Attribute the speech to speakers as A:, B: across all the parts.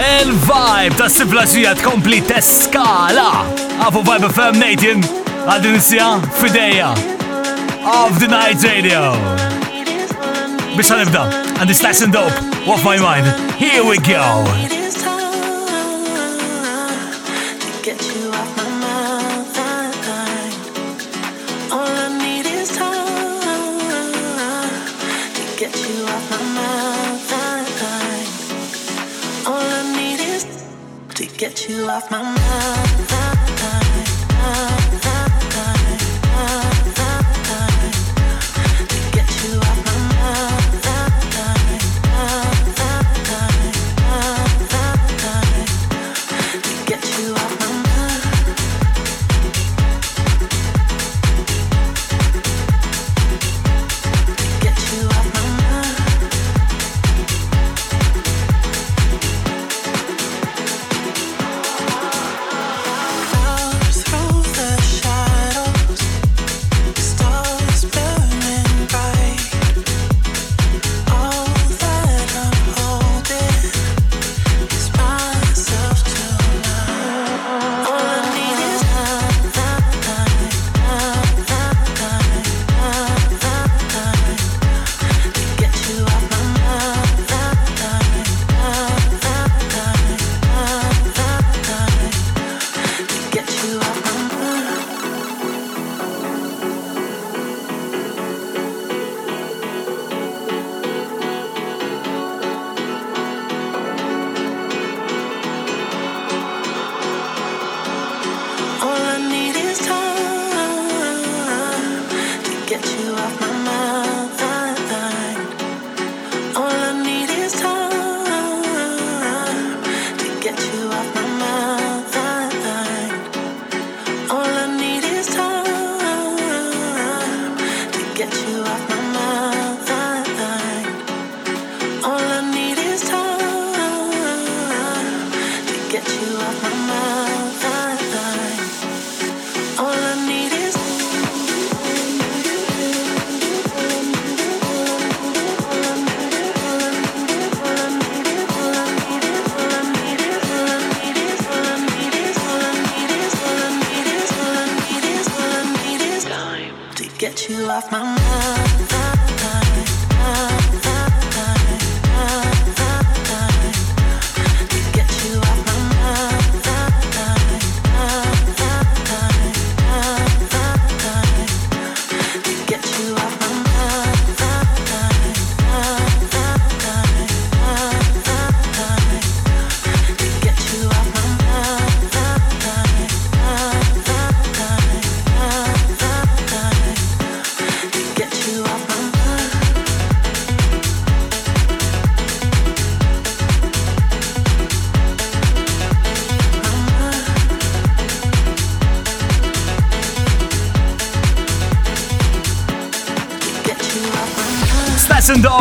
A: Il-vibe ta' siblaġija tkompli teskala. Għafu vibe FM Nathan għal-din fideja of the Night Radio. Biex għanibda, and this lesson dope, off my mind. Here we go.
B: You off my mind.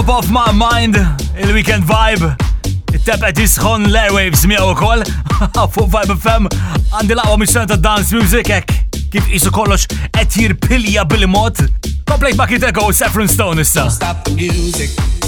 A: Top my mind, il-weekend vibe. Il-tep għed jisħon l-airwaves miegħu ukoll. Fuq Vibe FM għandi laqwa mixtan ta' dance music ek kif jisu kollox qed jirpilja bil-mod. Komplejt ma' Bucket Echo Saffron Stone issa. Stop the music.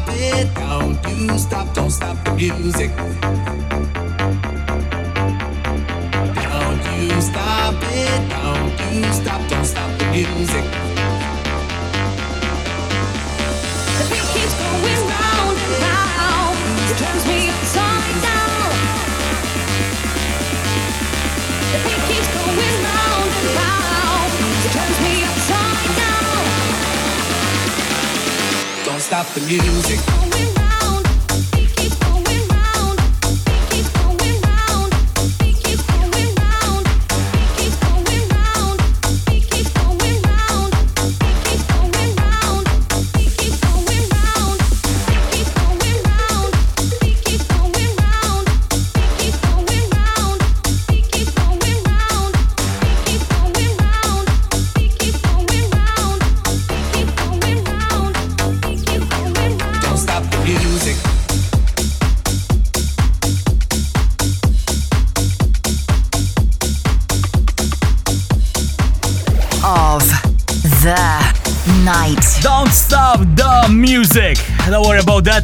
C: stop it. Don't you stop, don't stop the music. Don't you stop it. Don't you stop, don't stop the music. The beat keeps going round and round. It turns me upside down. The beat keeps going round and round. stop the music.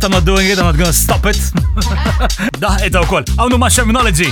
C: I'm not doing it, I'm not gonna stop it. Daħ, ita u koll. Għawnu ma' Sheminology.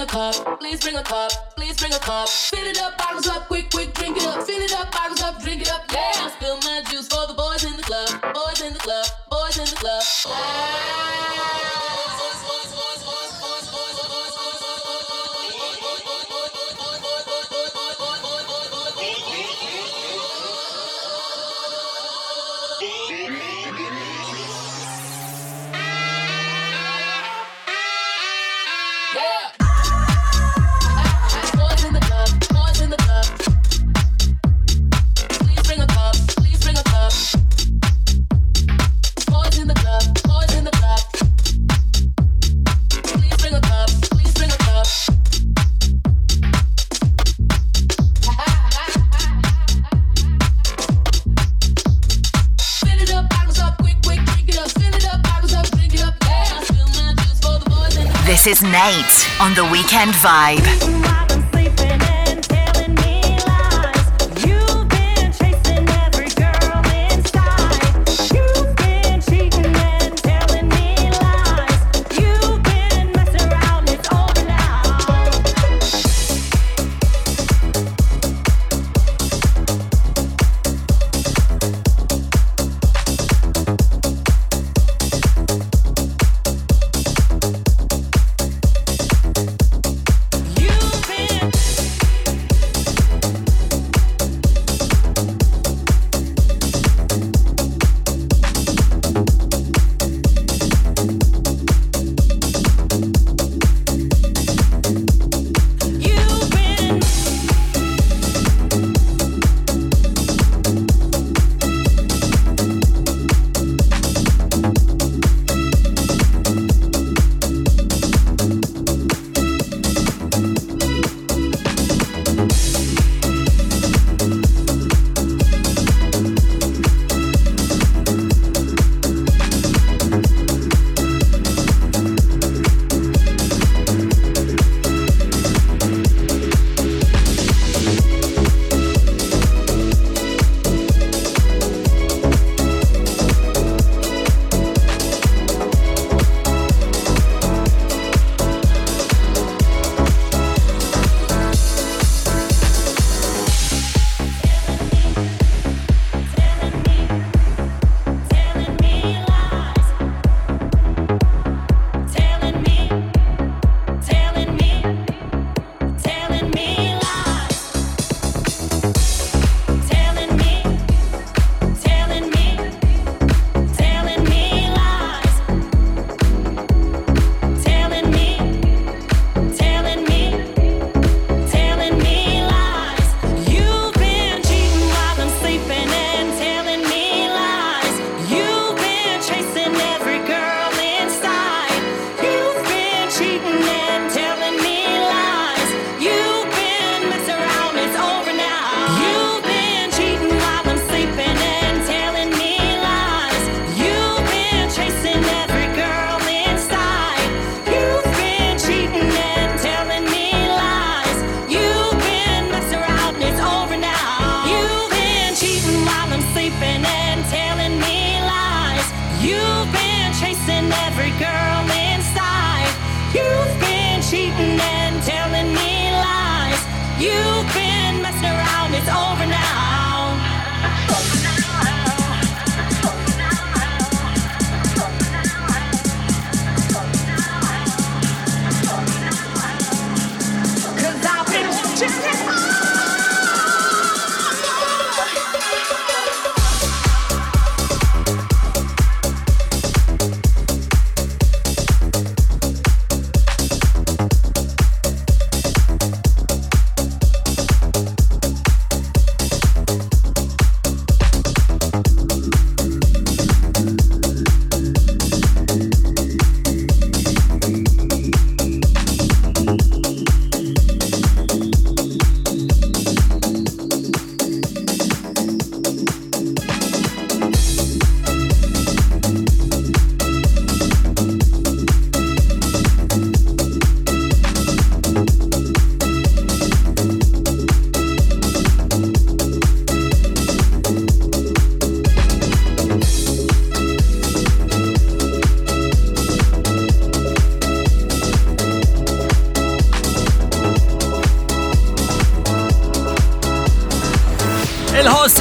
C: Bring a cup, please bring a cup, please bring a cup. Fill it up, bottles up, quick, quick, drink it up. Fill it up, bottles up, drink it up. Yeah, I spill my juice for the boys in the club,
D: boys in the
E: club, boys in the club. Boys This is Nate on the Weekend Vibe.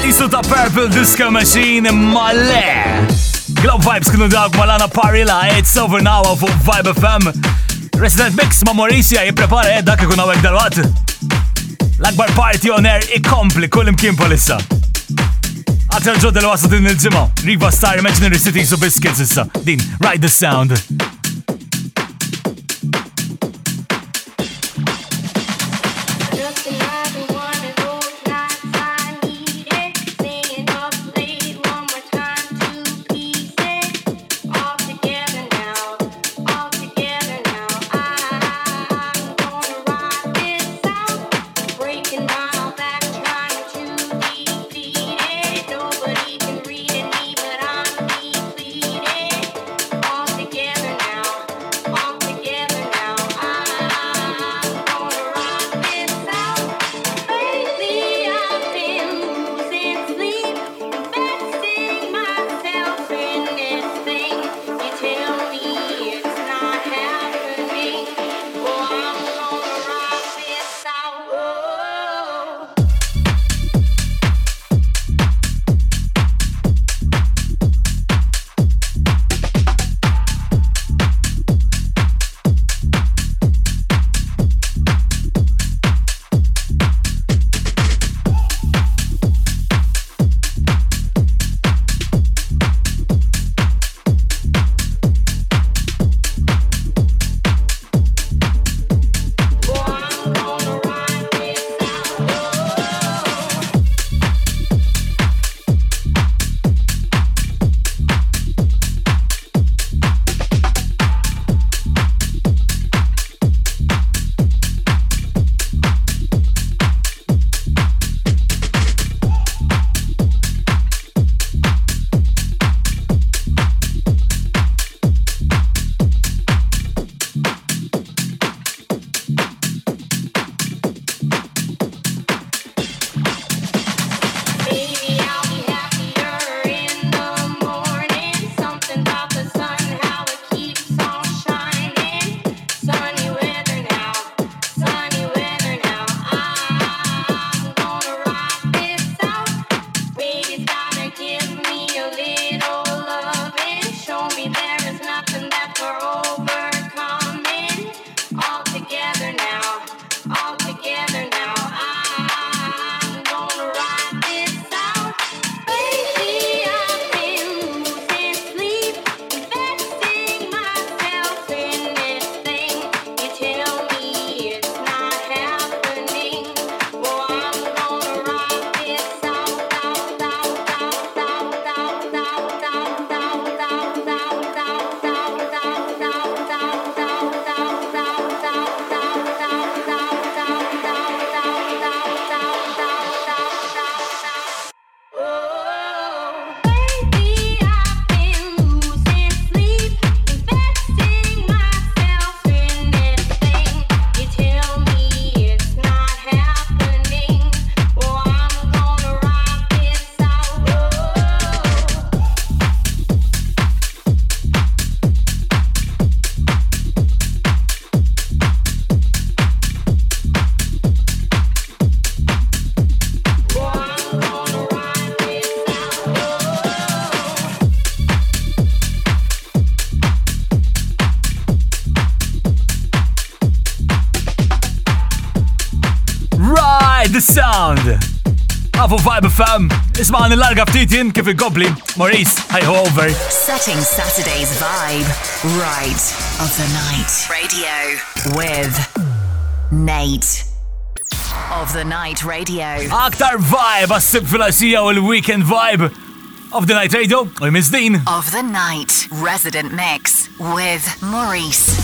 F: Paradiso ta' Purple Disco Machine ma le. Vibes kienu dawk malana parila, it's over now fuq Vibe FM. Resident Mix ma' Mauricia jiprepara edda kikun għawek dal-wat. L-akbar party on air ikompli kull imkien palissa. Għatel ġodda l-wasa din il-ġimma, Riva Star Imaginary City su biscuits issa. Din, Ride the Sound. FM. Isma' nil-larga ftit jien kif il-gobli. Maurice, I go over.
G: Setting Saturday's vibe right of the night. Radio with Nate. Of the Night Radio.
F: Aktar vibe għas-sib fil-asija u l-weekend vibe. Of the Night Radio,
H: I'm Miss Dean.
I: Of the Night, Resident Mix with Maurice.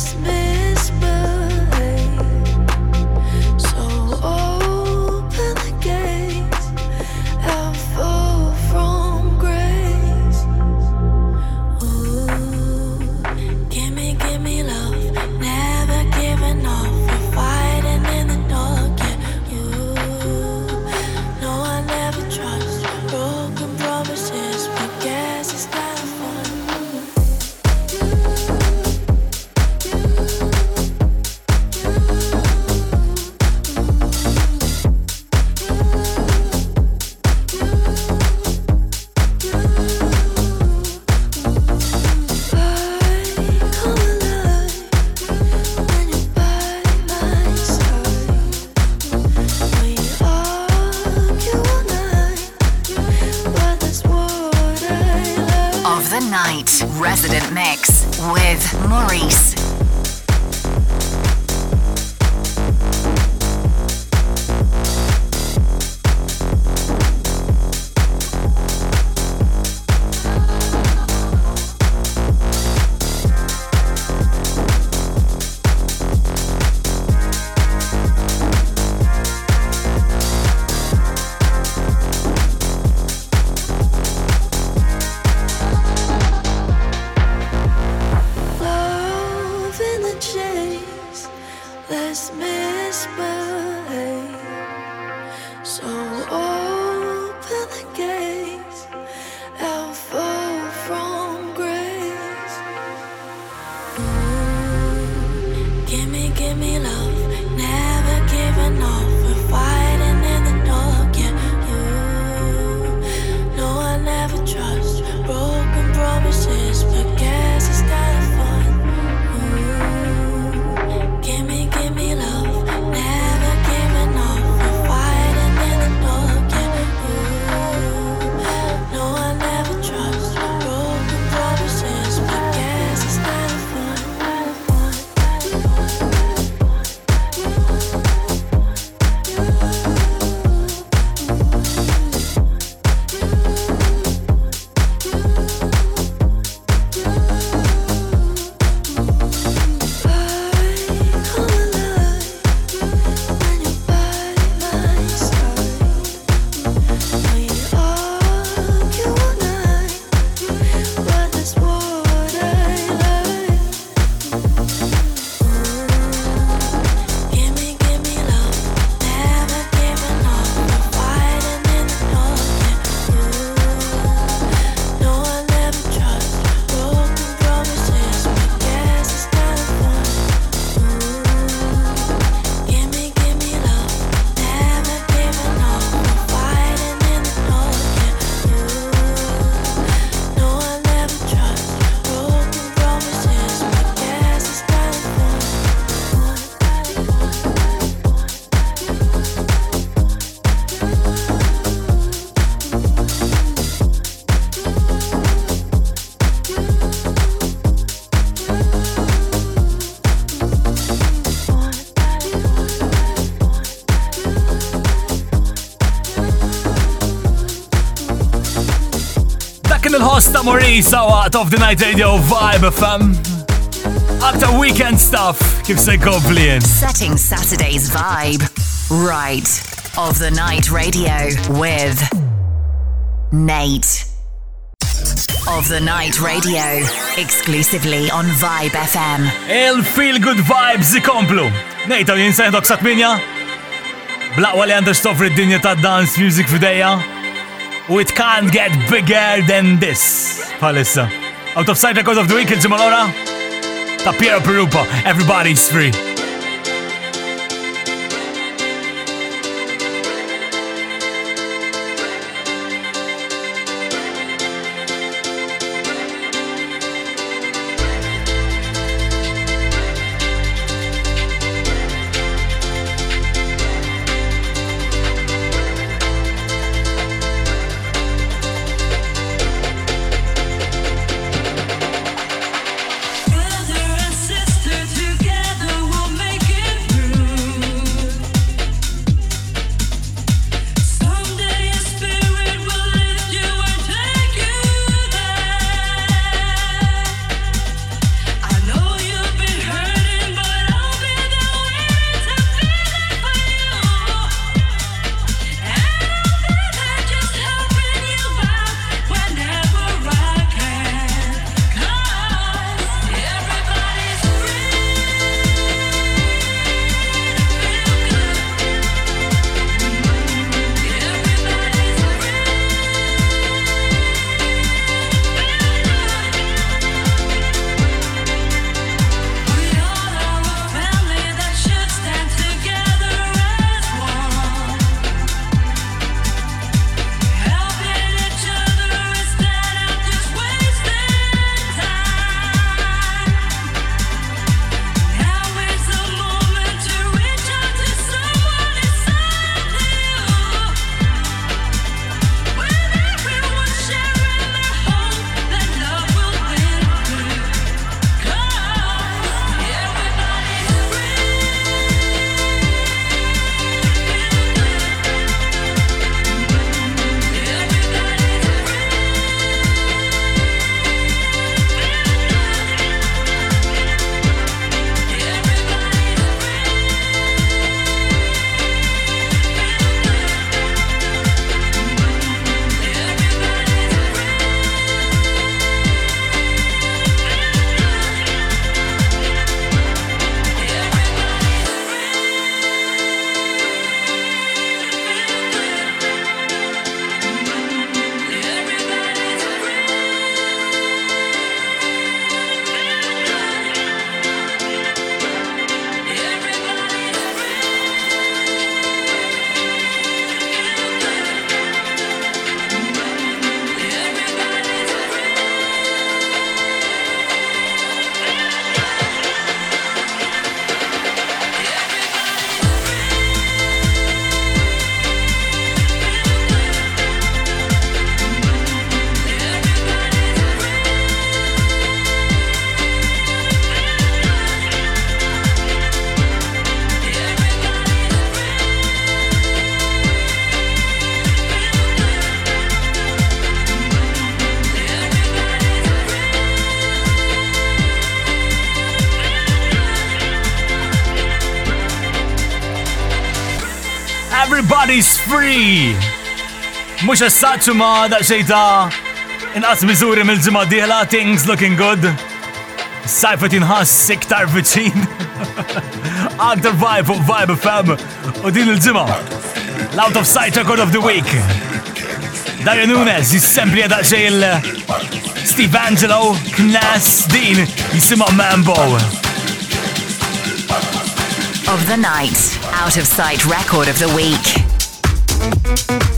J: Misbehave. Gimme, gimme love,
A: Dakin il-host ta' Maurice waqt of the night radio vibe FM. Aktar weekend stuff kif se jien.
I: Setting Saturday's vibe right. Of the night radio with Nate. Of the night radio exclusively on Vibe FM.
A: Il-feel good vibes ikomplu. Nejta jien sejdok sa' tminja. Blaqwa li għandha stofri d-dinja ta' dance music fideja. U it can't get bigger than this. Palissa. Out of sight records of the week il-ġimma l-ora. Ta' Piero Perupa. Everybody's free. Everybody's free! Mux essaċu ma daqxej ta' uh, inqas miżuri mill-ġimma diħla, things looking good. Sajfa tinħass iktar viċin. Aktar vibe fuq Vibe FM u din il-ġimma. L-Out of Sight Record of the Week. Dario Nunez jissempli daqxej il- Steve Angello, Knas, din jisima Mambo.
G: Of the night. Out of sight record of the week. Música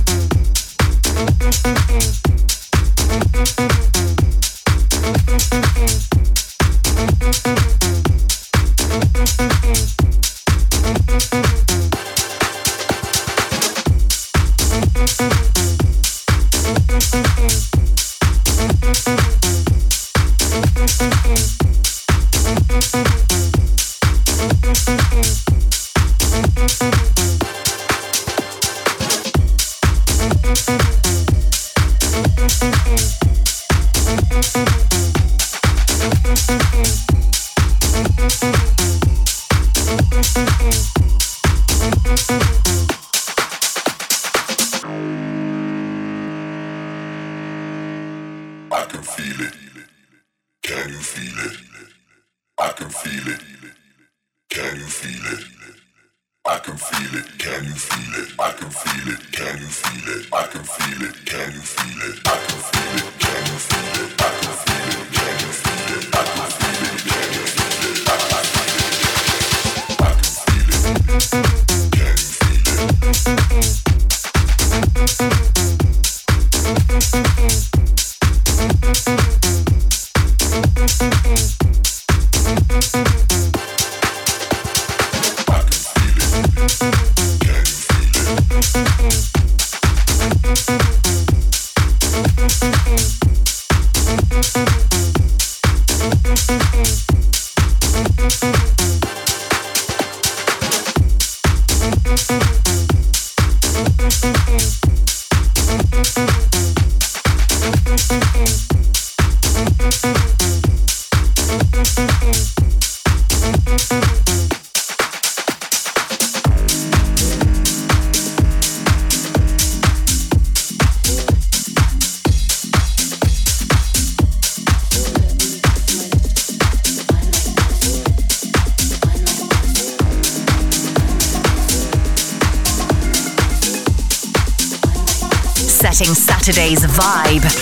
G: vibe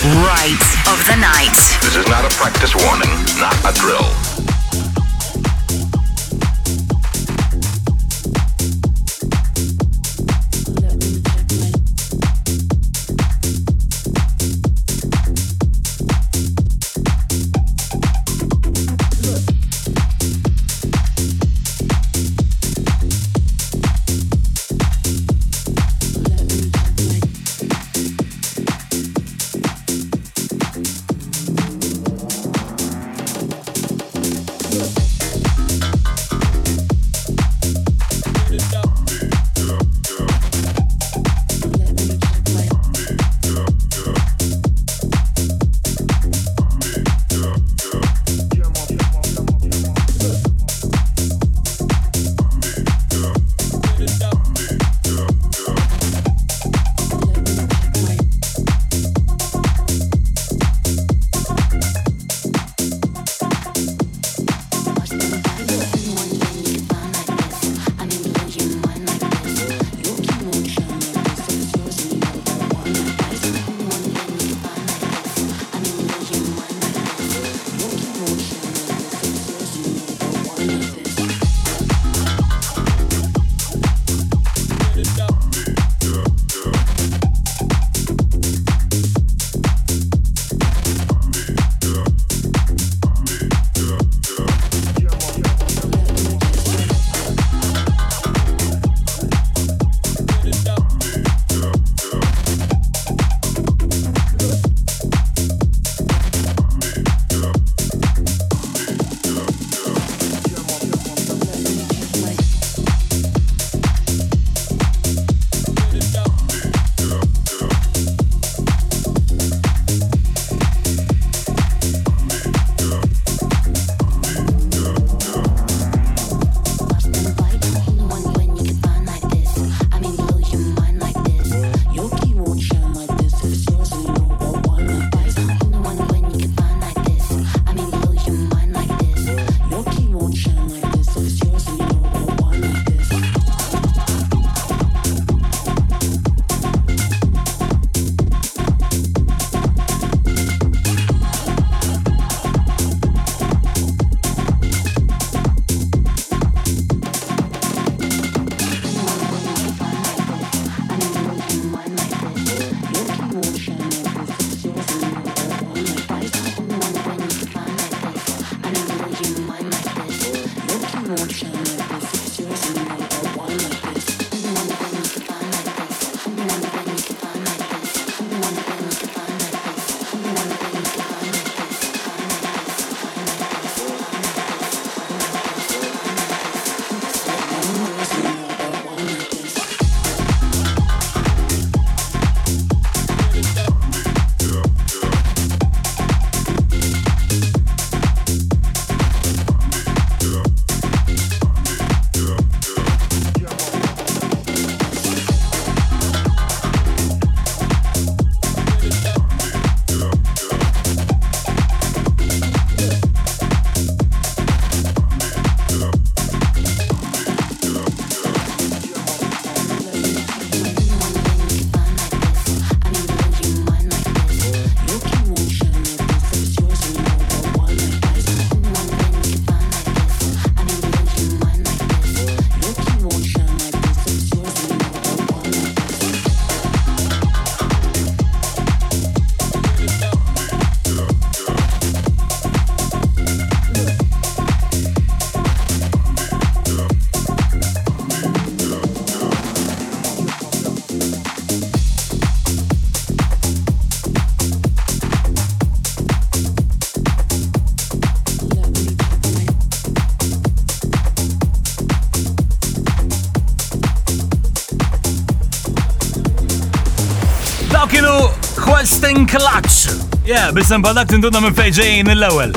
A: Yeah, bisem badak tinduna minn fejġejn l-ewel.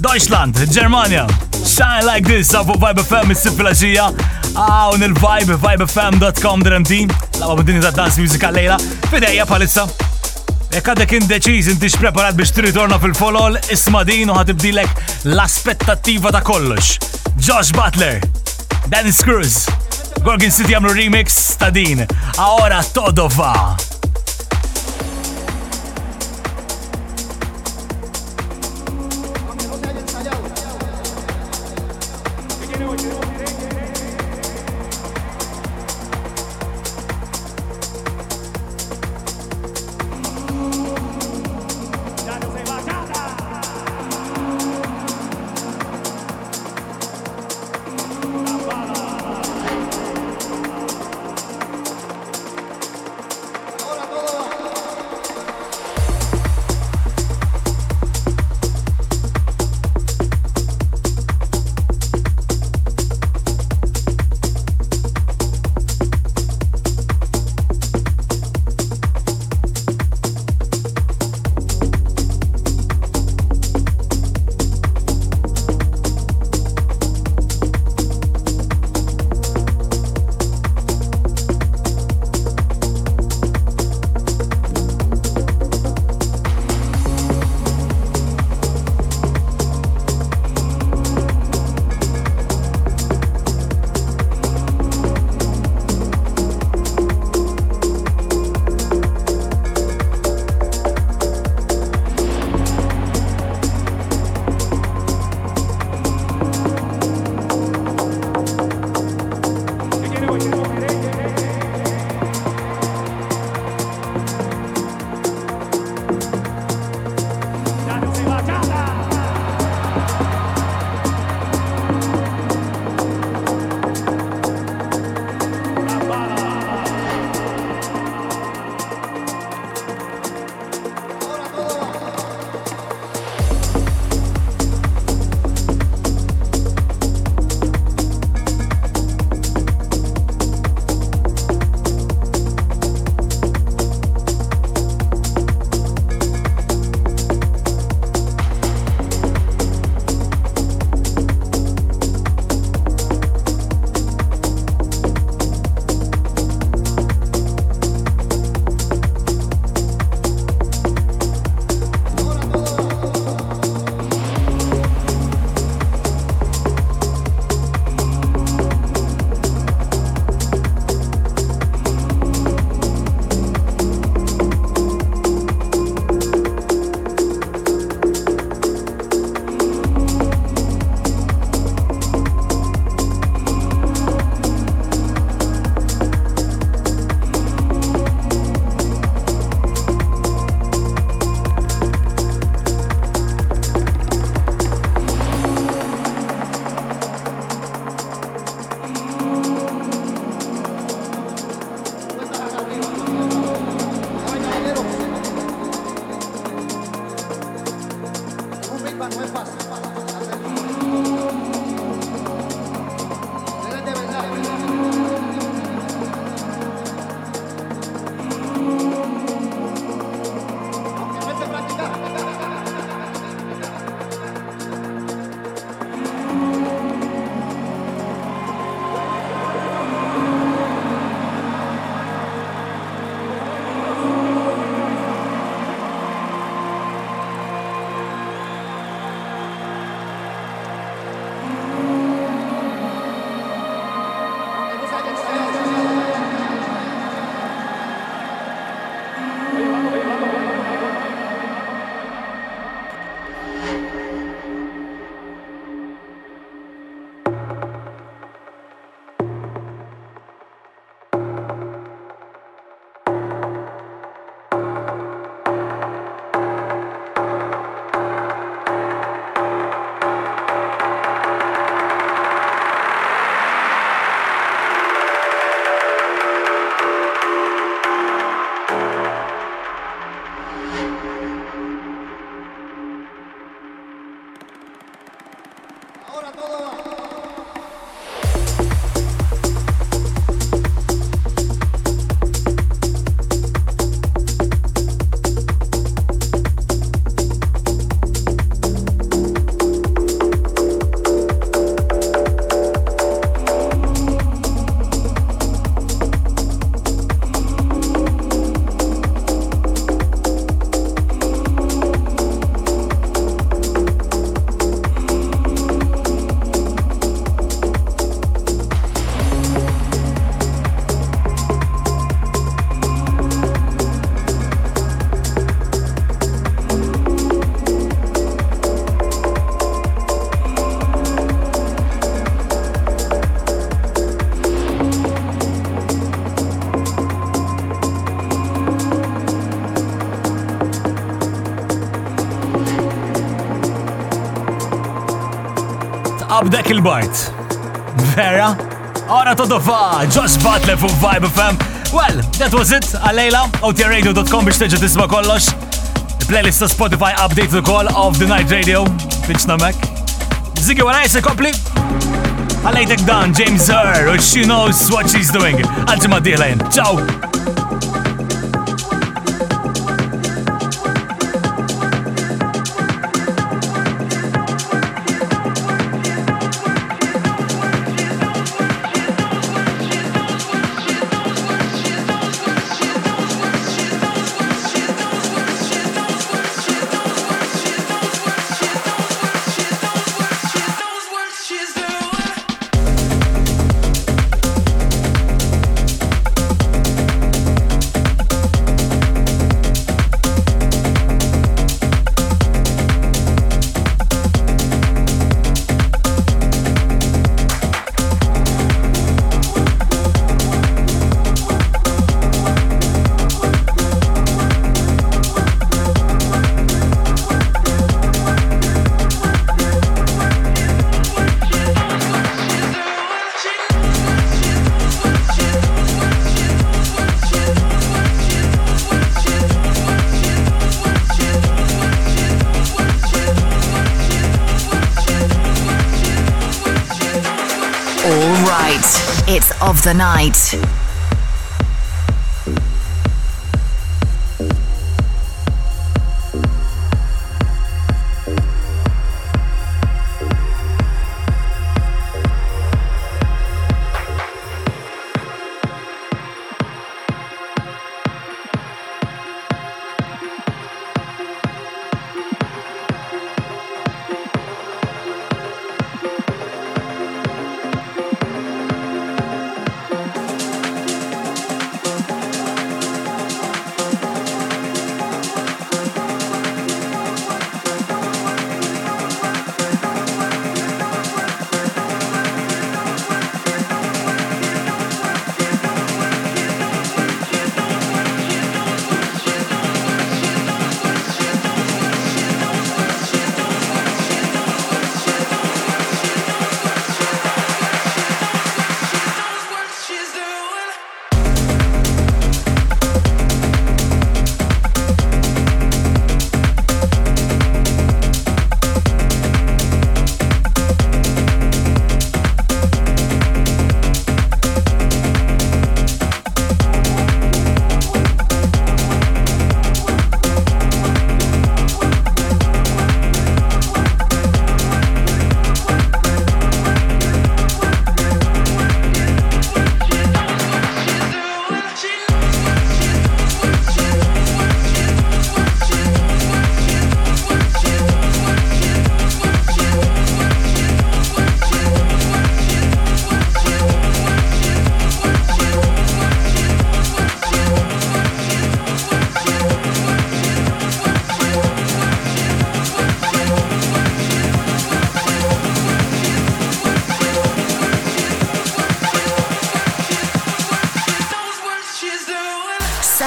A: Deutschland, Germania. Shine like this, għafu Vibe FM is-siflaġija. Għawn ah, nil-vibe, vibefm.com DMT. Lawa b'dini ta' dance music għallejla. Fideja palissa. Jekk għadek indeċiż inti preparat biex tritorna fil-folol, isma din u ħatibdilek l-aspettattiva ta' kollox. Josh Butler, Dennis Cruz, Gorgon City għamlu remix ta' din. Ahora Todova. Va. il-bajt. Vera? Ora todofa, Josh Butler fu Vibe FM. Well, that was it, għalejla, otiradio.com biex teġa tisma kollox. Playlist ta' Spotify update the call of the night radio, biex namek. Ziggy wara jese kompli? Għalejtek dan, James Earl, u she knows what she's doing. Għalġi ma diħlajn. Ciao!
I: The night.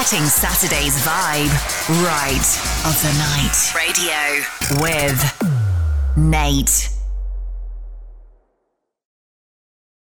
I: Saturday's vibe right of the night. Radio with Nate.